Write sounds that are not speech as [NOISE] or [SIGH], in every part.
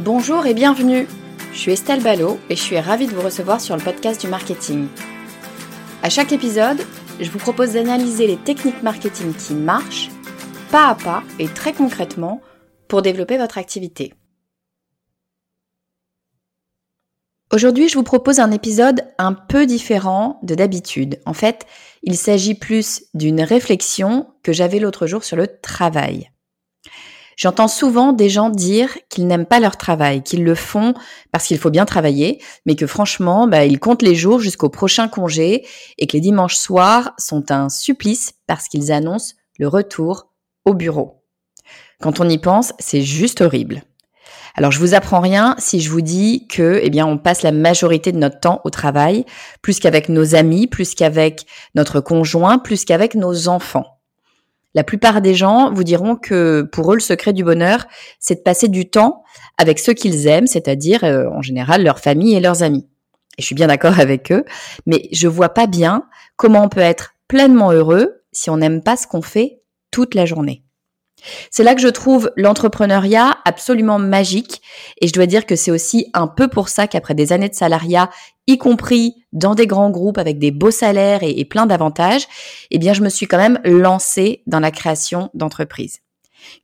Bonjour et bienvenue. Je suis Estelle Ballot et je suis ravie de vous recevoir sur le podcast du marketing. À chaque épisode, je vous propose d'analyser les techniques marketing qui marchent, pas à pas et très concrètement, pour développer votre activité. Aujourd'hui, je vous propose un épisode un peu différent de d'habitude. En fait, il s'agit plus d'une réflexion que j'avais l'autre jour sur le travail. J'entends souvent des gens dire qu'ils n'aiment pas leur travail, qu'ils le font parce qu'il faut bien travailler, mais que franchement, bah, ils comptent les jours jusqu'au prochain congé et que les dimanches soirs sont un supplice parce qu'ils annoncent le retour au bureau. Quand on y pense, c'est juste horrible. Alors je vous apprends rien si je vous dis que eh bien on passe la majorité de notre temps au travail, plus qu'avec nos amis, plus qu'avec notre conjoint, plus qu'avec nos enfants. La plupart des gens vous diront que pour eux, le secret du bonheur, c'est de passer du temps avec ceux qu'ils aiment, c'est-à-dire euh, en général leur famille et leurs amis. Et je suis bien d'accord [LAUGHS] avec eux, mais je vois pas bien comment on peut être pleinement heureux si on n'aime pas ce qu'on fait toute la journée. C'est là que je trouve l'entrepreneuriat absolument magique et je dois dire que c'est aussi un peu pour ça qu'après des années de salariat, y compris dans des grands groupes avec des beaux salaires et, plein d'avantages, eh bien je me suis quand même lancée dans la création d'entreprise.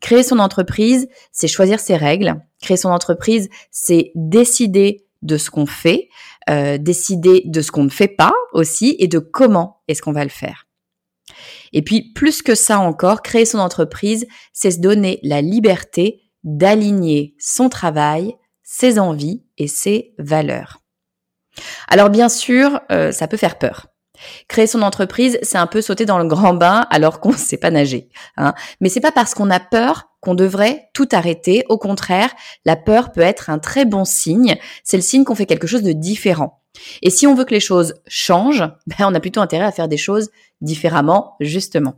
Créer son entreprise, c'est choisir ses règles. Créer son entreprise, c'est décider de ce qu'on fait, euh, décider de ce qu'on ne fait pas aussi et de comment est-ce qu'on va le faire. Et puis, plus que ça encore, créer son entreprise, c'est se donner la liberté d'aligner son travail, ses envies et ses valeurs. Alors bien sûr, euh, ça peut faire peur. Créer son entreprise, c'est un peu sauter dans le grand bain alors qu'on ne [LAUGHS] sait pas nager. Hein. Mais c'est pas parce qu'on a peur qu'on devrait tout arrêter. Au contraire, la peur peut être un très bon signe. C'est le signe qu'on fait quelque chose de différent. Et si on veut que les choses changent, [LAUGHS] ben on a plutôt intérêt à faire des choses différemment, justement.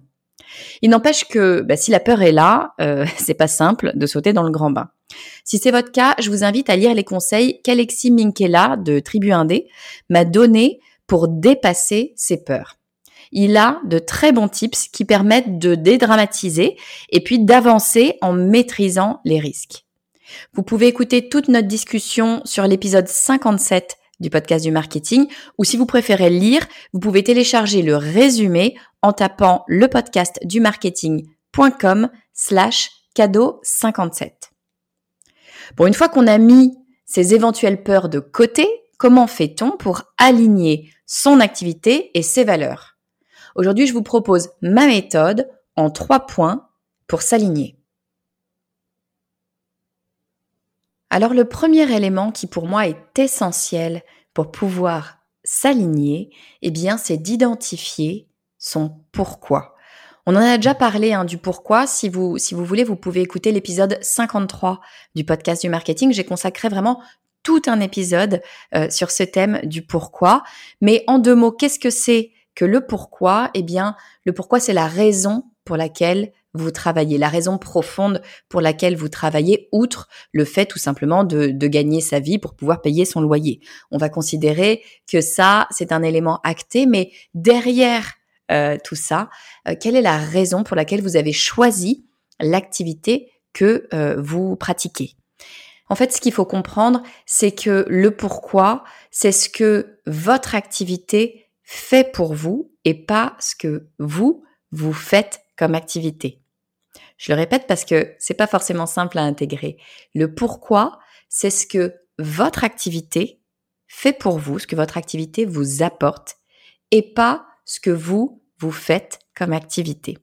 Il n'empêche que ben, si la peur est là, euh, [LAUGHS] c'est pas simple de sauter dans le grand bain. Si c'est votre cas, je vous invite à lire les conseils qu'Alexis Minkela de Tribu Indé m'a donné pour dépasser ses peurs. Il a de très bons tips qui permettent de dédramatiser et puis d'avancer en maîtrisant les risques. Vous pouvez écouter toute notre discussion sur l'épisode 57 du podcast du marketing, ou si vous préférez lire, vous pouvez télécharger le résumé en tapant le podcast du marketing.com slash cadeau 57. Bon, une fois qu'on a mis ces éventuelles peurs de côté, comment fait-on pour aligner son activité et ses valeurs? Aujourd'hui, je vous propose ma méthode en trois points pour s'aligner. Alors le premier élément qui pour moi est essentiel pour pouvoir s'aligner, eh bien c'est d'identifier son pourquoi. On en a déjà parlé hein, du pourquoi. Si vous, si vous voulez, vous pouvez écouter l'épisode 53 du podcast du marketing. J'ai consacré vraiment tout un épisode euh, sur ce thème du pourquoi. Mais en deux mots, qu'est-ce que c'est que le pourquoi? Eh bien, le pourquoi, c'est la raison pour laquelle vous travaillez, la raison profonde pour laquelle vous travaillez, outre le fait tout simplement de, gagner sa vie pour pouvoir payer son loyer. On va considérer que ça, c'est un élément acté, mais derrière euh, tout ça, euh, quelle est la raison pour laquelle vous avez choisi l'activité que euh, vous pratiquez? En fait, ce qu'il faut comprendre, c'est que le pourquoi, c'est ce que votre activité fait pour vous et pas ce que vous, vous faites comme activité. Je le répète parce que c'est pas forcément simple à intégrer. Le pourquoi, c'est ce que votre activité fait pour vous, ce que votre activité vous apporte et pas ce que vous, vous faites comme activité.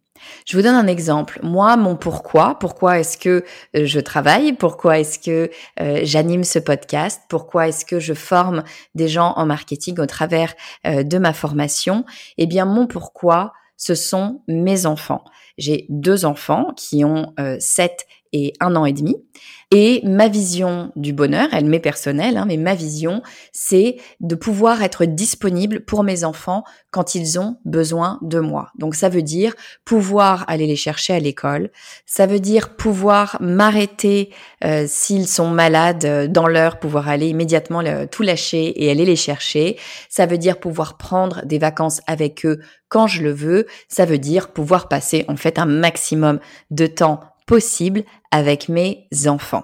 Je vous donne un exemple. Moi, mon pourquoi, pourquoi est-ce que euh, je travaille, pourquoi est-ce que euh, j'anime ce podcast, pourquoi est-ce que je forme des gens en marketing au travers euh, de ma formation, eh bien, mon pourquoi, ce sont mes enfants. J'ai deux enfants qui ont 7 et un an et demi. Et ma vision du bonheur, elle m'est personnelle, hein, mais ma vision, c'est de pouvoir être disponible pour mes enfants quand ils ont besoin de moi. Donc ça veut dire pouvoir aller les chercher à l'école, ça veut dire pouvoir m'arrêter euh, s'ils sont malades euh, dans l'heure, pouvoir aller immédiatement tout lâcher et aller les chercher. Ça veut dire pouvoir prendre des vacances avec eux quand je le veux. Ça veut dire pouvoir passer en fait un maximum de temps possible avec mes enfants.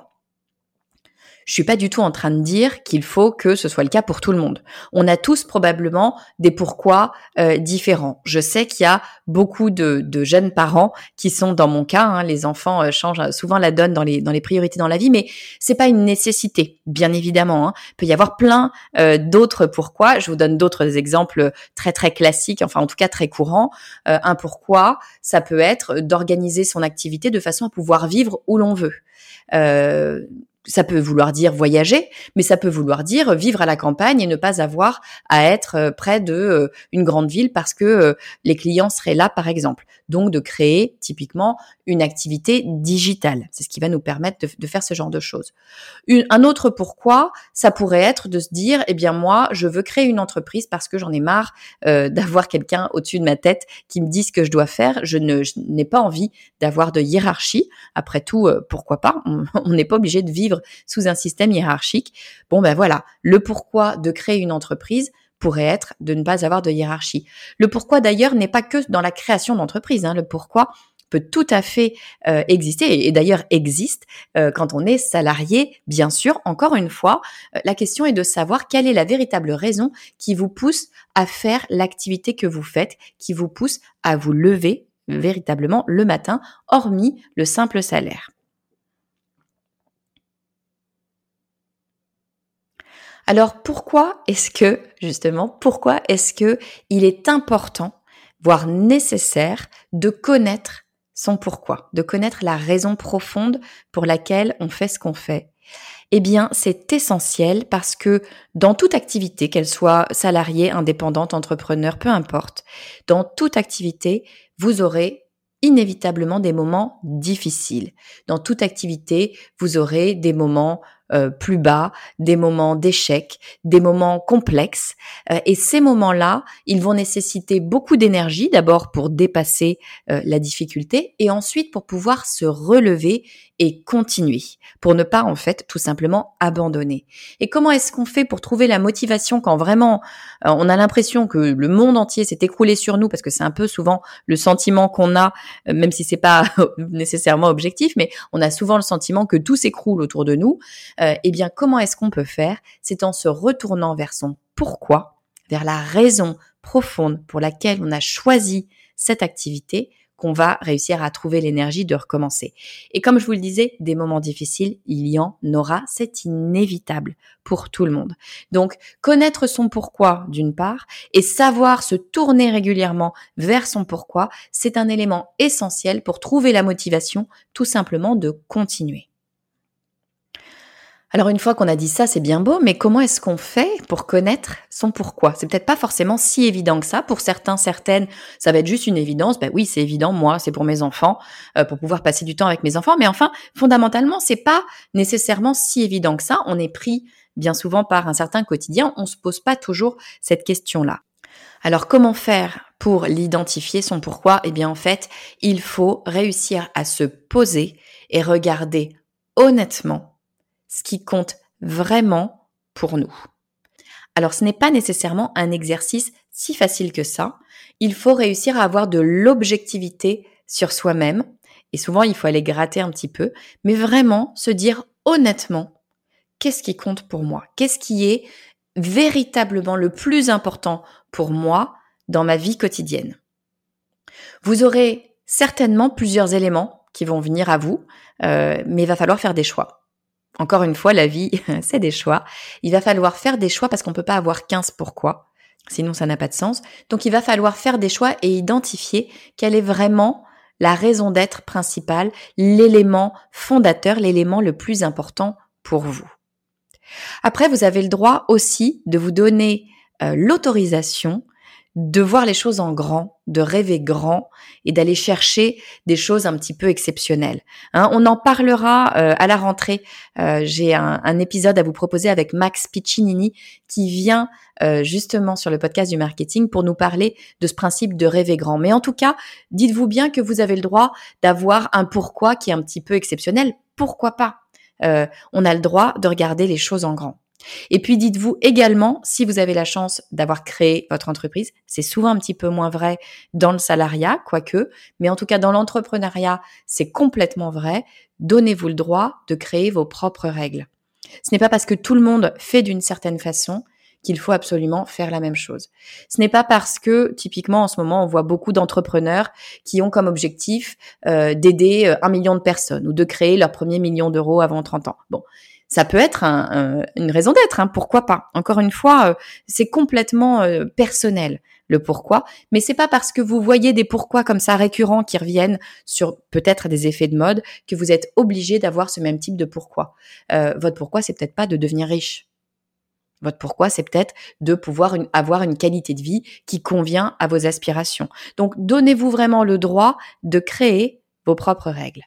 Je suis pas du tout en train de dire qu'il faut que ce soit le cas pour tout le monde. On a tous probablement des pourquoi euh, différents. Je sais qu'il y a beaucoup de, jeunes parents qui sont dans mon cas. Hein, les enfants euh, changent souvent la donne dans les dans les priorités dans la vie, mais c'est pas une nécessité, bien évidemment. Hein. Il peut y avoir plein euh, d'autres pourquoi. Je vous donne d'autres exemples très très classiques, enfin en tout cas très courants. un pourquoi, ça peut être d'organiser son activité de façon à pouvoir vivre où l'on veut. Euh, ça peut vouloir dire voyager, mais ça peut vouloir dire vivre à la campagne et ne pas avoir à être euh, près de euh, une grande ville parce que euh, les clients seraient là, par exemple. Donc, de créer typiquement une activité digitale. C'est ce qui va nous permettre de, faire ce genre de choses. un autre pourquoi, ça pourrait être de se dire, eh bien moi, je veux créer une entreprise parce que j'en ai marre d'avoir quelqu'un au-dessus de ma tête qui me dit ce que je dois faire. Je n'ai pas envie d'avoir de hiérarchie. Après tout, pourquoi pas? [LAUGHS] On n'est pas obligé de vivre sous un système hiérarchique. Bon, ben voilà, le pourquoi de créer une entreprise pourrait être de ne pas avoir de hiérarchie. Le pourquoi d'ailleurs n'est pas que dans la création d'entreprise. Hein. Le pourquoi peut tout à fait euh, exister et, d'ailleurs existe euh, quand on est salarié, bien sûr. Encore une fois, euh, la question est de savoir quelle est la véritable raison qui vous pousse à faire l'activité que vous faites, qui vous pousse à vous lever véritablement le matin, hormis le simple salaire. Alors pourquoi est-ce que, justement, pourquoi est-ce que il est important, voire nécessaire, de connaître son pourquoi, de connaître la raison profonde pour laquelle on fait ce qu'on fait? Eh bien, c'est essentiel parce que dans toute activité, qu'elle soit salariée, indépendante, entrepreneur, peu importe, dans toute activité, vous aurez inévitablement des moments difficiles. Dans toute activité, vous aurez des moments euh, plus bas, des moments d'échec, des moments complexes. Euh, et ces moments-là, ils vont nécessiter beaucoup d'énergie, d'abord pour dépasser euh, la difficulté, et ensuite pour pouvoir se relever et continuer, pour ne pas en fait tout simplement abandonner. Et comment est-ce qu'on fait pour trouver la motivation quand vraiment on a l'impression que le monde entier s'est écroulé sur nous, parce que c'est un peu souvent le sentiment qu'on a, même si c'est pas [LAUGHS] nécessairement objectif, mais on a souvent le sentiment que tout s'écroule autour de nous. Euh, eh bien, comment est-ce qu'on peut faire? C'est en se retournant vers son pourquoi, vers la raison profonde pour laquelle on a choisi cette activité qu'on va réussir à trouver l'énergie de recommencer. Et comme je vous le disais, des moments difficiles, il y en aura, c'est inévitable pour tout le monde. Donc, connaître son pourquoi d'une part et savoir se tourner régulièrement vers son pourquoi, c'est un élément essentiel pour trouver la motivation tout simplement de continuer. Alors une fois qu'on a dit ça, c'est bien beau, mais comment est-ce qu'on fait pour connaître son pourquoi? C'est peut-être pas forcément si évident que ça. Pour certains, certaines, ça va être juste une évidence. Ben oui, c'est évident. Moi, c'est pour mes enfants, euh, pour pouvoir passer du temps avec mes enfants. Mais enfin, fondamentalement, c'est pas nécessairement si évident que ça. On est pris bien souvent par un certain quotidien. On se pose pas toujours cette question-là. Alors comment faire pour l'identifier son pourquoi? Eh bien en fait, il faut réussir à se poser et regarder honnêtement ce qui compte vraiment pour nous. Alors ce n'est pas nécessairement un exercice si facile que ça. Il faut réussir à avoir de l'objectivité sur soi-même. Et souvent, il faut aller gratter un petit peu, mais vraiment se dire honnêtement qu'est-ce qui compte pour moi? Qu'est-ce qui est véritablement le plus important pour moi dans ma vie quotidienne? Vous aurez certainement plusieurs éléments qui vont venir à vous, euh, mais il va falloir faire des choix. Encore une fois, la vie, [LAUGHS] c'est des choix. Il va falloir faire des choix parce qu'on ne peut pas avoir 15 pourquoi. Sinon, ça n'a pas de sens. Donc, il va falloir faire des choix et identifier quelle est vraiment la raison d'être principale, l'élément fondateur, l'élément le plus important pour vous. Après, vous avez le droit aussi de vous donner euh, l'autorisation de voir les choses en grand, de rêver grand et d'aller chercher des choses un petit peu exceptionnelles. Hein, on en parlera euh, à la rentrée. Euh, j'ai un, un, épisode à vous proposer avec Max Piccinini qui vient euh, justement sur le podcast du marketing pour nous parler de ce principe de rêver grand. Mais en tout cas, dites-vous bien que vous avez le droit d'avoir un pourquoi qui est un petit peu exceptionnel. Pourquoi pas? On a le droit de regarder les choses en grand. Et puis dites-vous également, si vous avez la chance d'avoir créé votre entreprise, c'est souvent un petit peu moins vrai dans le salariat, quoique, mais en tout cas dans l'entrepreneuriat, c'est complètement vrai, donnez-vous le droit de créer vos propres règles. Ce n'est pas parce que tout le monde fait d'une certaine façon qu'il faut absolument faire la même chose. Ce n'est pas parce que, typiquement, en ce moment, on voit beaucoup d'entrepreneurs qui ont comme objectif euh, d'aider euh, un million de personnes ou de créer leur premier million d'euros avant 30 ans. Bon, ça peut être une raison d'être, hein, pourquoi pas? Encore une fois, euh, c'est complètement euh, personnel le pourquoi, mais c'est pas parce que vous voyez des pourquoi comme ça récurrents qui reviennent sur peut-être des effets de mode que vous êtes obligé d'avoir ce même type de pourquoi. Euh, votre pourquoi, c'est peut-être pas de devenir riche. Votre pourquoi, c'est peut-être de pouvoir avoir une qualité de vie qui convient à vos aspirations. Donc, donnez-vous vraiment le droit de créer vos propres règles.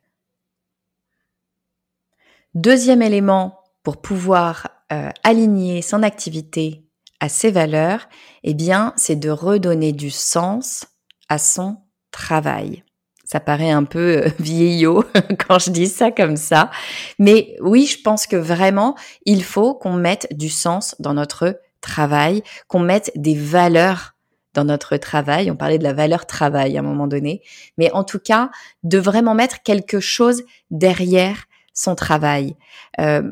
Deuxième élément pour pouvoir euh, aligner son activité à ses valeurs, eh bien, c'est de redonner du sens à son travail. Ça paraît un peu euh, [LAUGHS] vieillot [LAUGHS] quand je dis ça comme ça, mais oui, je pense que vraiment, il faut qu'on mette du sens dans notre travail, qu'on mette des valeurs dans notre travail. On parlait de la valeur travail à un moment donné, mais en tout cas, de vraiment mettre quelque chose derrière son travail. Euh,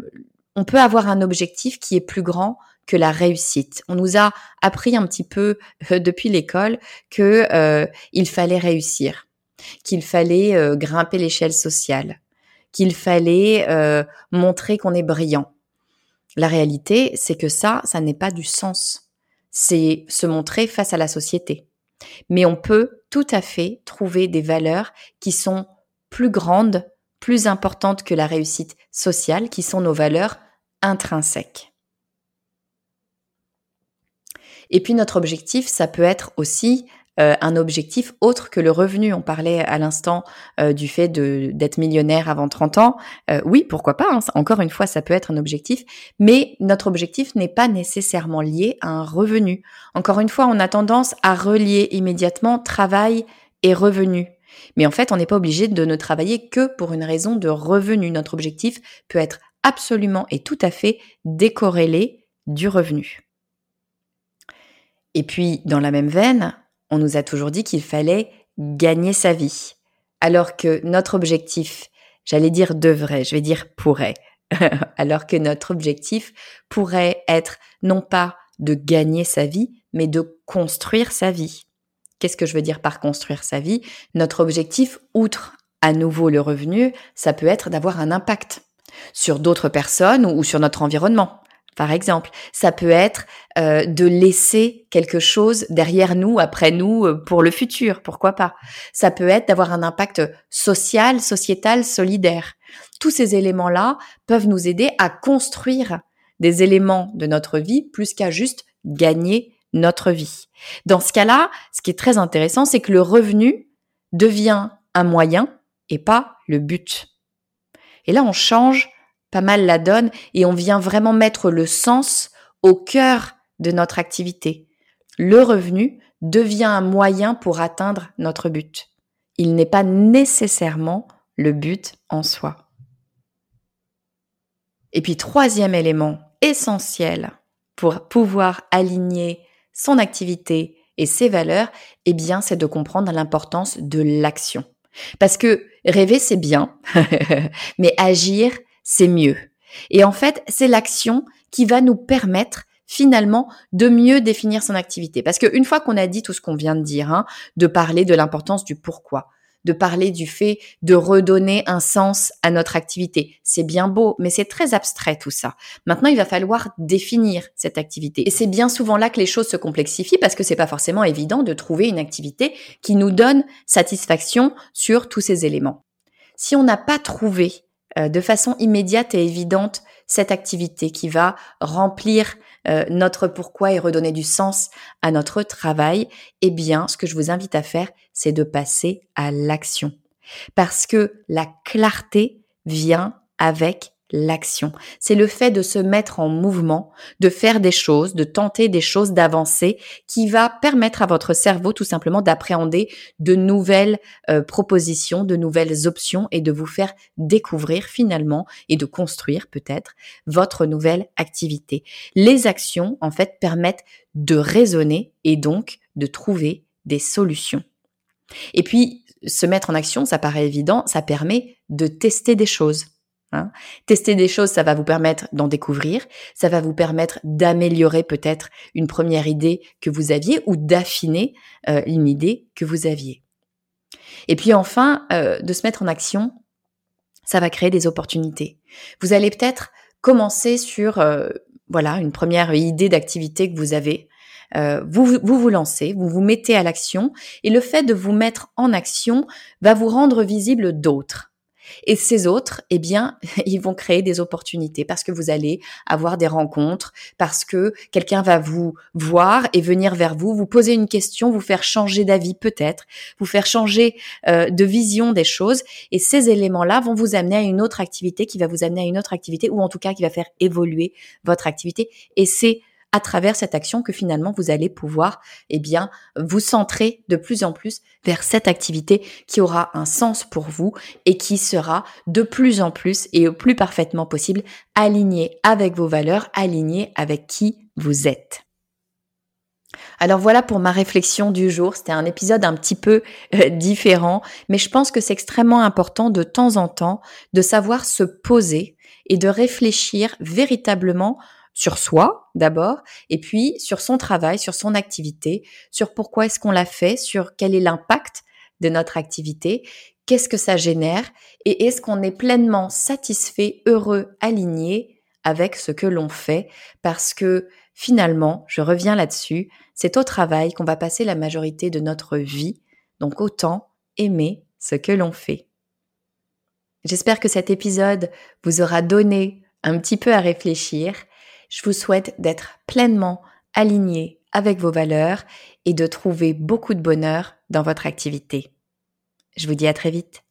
on peut avoir un objectif qui est plus grand que la réussite. On nous a appris un petit peu euh, depuis l'école que euh, il fallait réussir, qu'il fallait grimper l'échelle sociale, qu'il fallait montrer qu'on est brillant. La réalité, c'est que ça, ça n'est pas du sens. C'est se montrer face à la société. Mais on peut tout à fait trouver des valeurs qui sont plus grandes plus importantes que la réussite sociale, qui sont nos valeurs intrinsèques. Et puis notre objectif, ça peut être aussi euh, un objectif autre que le revenu. On parlait à l'instant euh, du fait d'être millionnaire avant 30 ans. Euh, oui, pourquoi pas. Hein. Encore une fois, ça peut être un objectif, mais notre objectif n'est pas nécessairement lié à un revenu. Encore une fois, on a tendance à relier immédiatement travail et revenu. Mais en fait, on n'est pas obligé de ne travailler que pour une raison de revenu. Notre objectif peut être absolument et tout à fait décorrélé du revenu. Et puis, dans la même veine, on nous a toujours dit qu'il fallait gagner sa vie. Alors que notre objectif, j'allais dire devrait, je vais dire pourrait, [LAUGHS] alors que notre objectif pourrait être non pas de gagner sa vie, mais de construire sa vie. Qu'est-ce que je veux dire par construire sa vie? Notre objectif, outre à nouveau le revenu, ça peut être d'avoir un impact sur d'autres personnes ou sur notre environnement. Par exemple, ça peut être euh, de laisser quelque chose derrière nous, après nous, euh, pour le futur, pourquoi pas. Ça peut être d'avoir un impact social, sociétal, solidaire. Tous ces éléments-là peuvent nous aider à construire des éléments de notre vie plus qu'à juste gagner notre vie. Dans ce cas-là, ce qui est très intéressant, c'est que le revenu devient un moyen et pas le but. Et là, on change pas mal la donne et on vient vraiment mettre le sens au cœur de notre activité. Le revenu devient un moyen pour atteindre notre but. Il n'est pas nécessairement le but en soi. Et puis troisième élément essentiel pour pouvoir aligner son activité et ses valeurs, eh bien, c'est de comprendre l'importance de l'action. Parce que rêver, c'est bien, [LAUGHS] mais agir, c'est mieux. Et en fait, c'est l'action qui va nous permettre finalement de mieux définir son activité. Parce qu'une fois qu'on a dit tout ce qu'on vient de dire, hein, de parler de l'importance du pourquoi, de parler du fait de redonner un sens à notre activité. C'est bien beau, mais c'est très abstrait tout ça. Maintenant, il va falloir définir cette activité. Et c'est bien souvent là que les choses se complexifient parce que c'est pas forcément évident de trouver une activité qui nous donne satisfaction sur tous ces éléments. Si on n'a pas trouvé euh, de façon immédiate et évidente cette activité qui va remplir euh, notre pourquoi et redonner du sens à notre travail, eh bien, ce que je vous invite à faire, c'est de passer à l'action. Parce que la clarté vient avec l'action. C'est le fait de se mettre en mouvement, de faire des choses, de tenter des choses, d'avancer, qui va permettre à votre cerveau tout simplement d'appréhender de nouvelles euh, propositions, de nouvelles options et de vous faire découvrir finalement et de construire peut-être votre nouvelle activité. Les actions, en fait, permettent de raisonner et donc de trouver des solutions. Et puis, se mettre en action, ça paraît évident, ça permet de tester des choses Hein. Tester des choses, ça va vous permettre d'en découvrir, ça va vous permettre d'améliorer peut-être une première idée que vous aviez ou d'affiner euh, une idée que vous aviez. Et puis enfin, euh, de se mettre en action, ça va créer des opportunités. Vous allez peut-être commencer sur euh, voilà une première idée d'activité que vous avez. Vous, vous vous lancez, vous vous mettez à l'action et le fait de vous mettre en action va vous rendre visible d'autres. Et ces autres, eh bien, [LAUGHS] ils vont créer des opportunités parce que vous allez avoir des rencontres, parce que quelqu'un va vous voir et venir vers vous, vous poser une question, vous faire changer d'avis peut-être, vous faire changer euh, de vision des choses. Et ces éléments-là vont vous amener à une autre activité qui va vous amener à une autre activité ou en tout cas qui va faire évoluer votre activité. Et c'est à travers cette action que finalement vous allez pouvoir eh bien vous centrer de plus en plus vers cette activité qui aura un sens pour vous et qui sera de plus en plus et au plus parfaitement possible alignée avec vos valeurs, alignée avec qui vous êtes. Alors voilà pour ma réflexion du jour. C'était un épisode un petit peu euh, différent, mais je pense que c'est extrêmement important de temps en temps de savoir se poser et de réfléchir véritablement sur soi d'abord, et puis sur son travail, sur son activité, sur pourquoi est-ce qu'on l'a fait, sur quel est l'impact de notre activité, qu'est-ce que ça génère, et est-ce qu'on est pleinement satisfait, heureux, aligné avec ce que l'on fait, parce que finalement, je reviens là-dessus, c'est au travail qu'on va passer la majorité de notre vie, donc autant aimer ce que l'on fait. J'espère que cet épisode vous aura donné un petit peu à réfléchir je vous souhaite d'être pleinement aligné avec vos valeurs et de trouver beaucoup de bonheur dans votre activité. Je vous dis à très vite.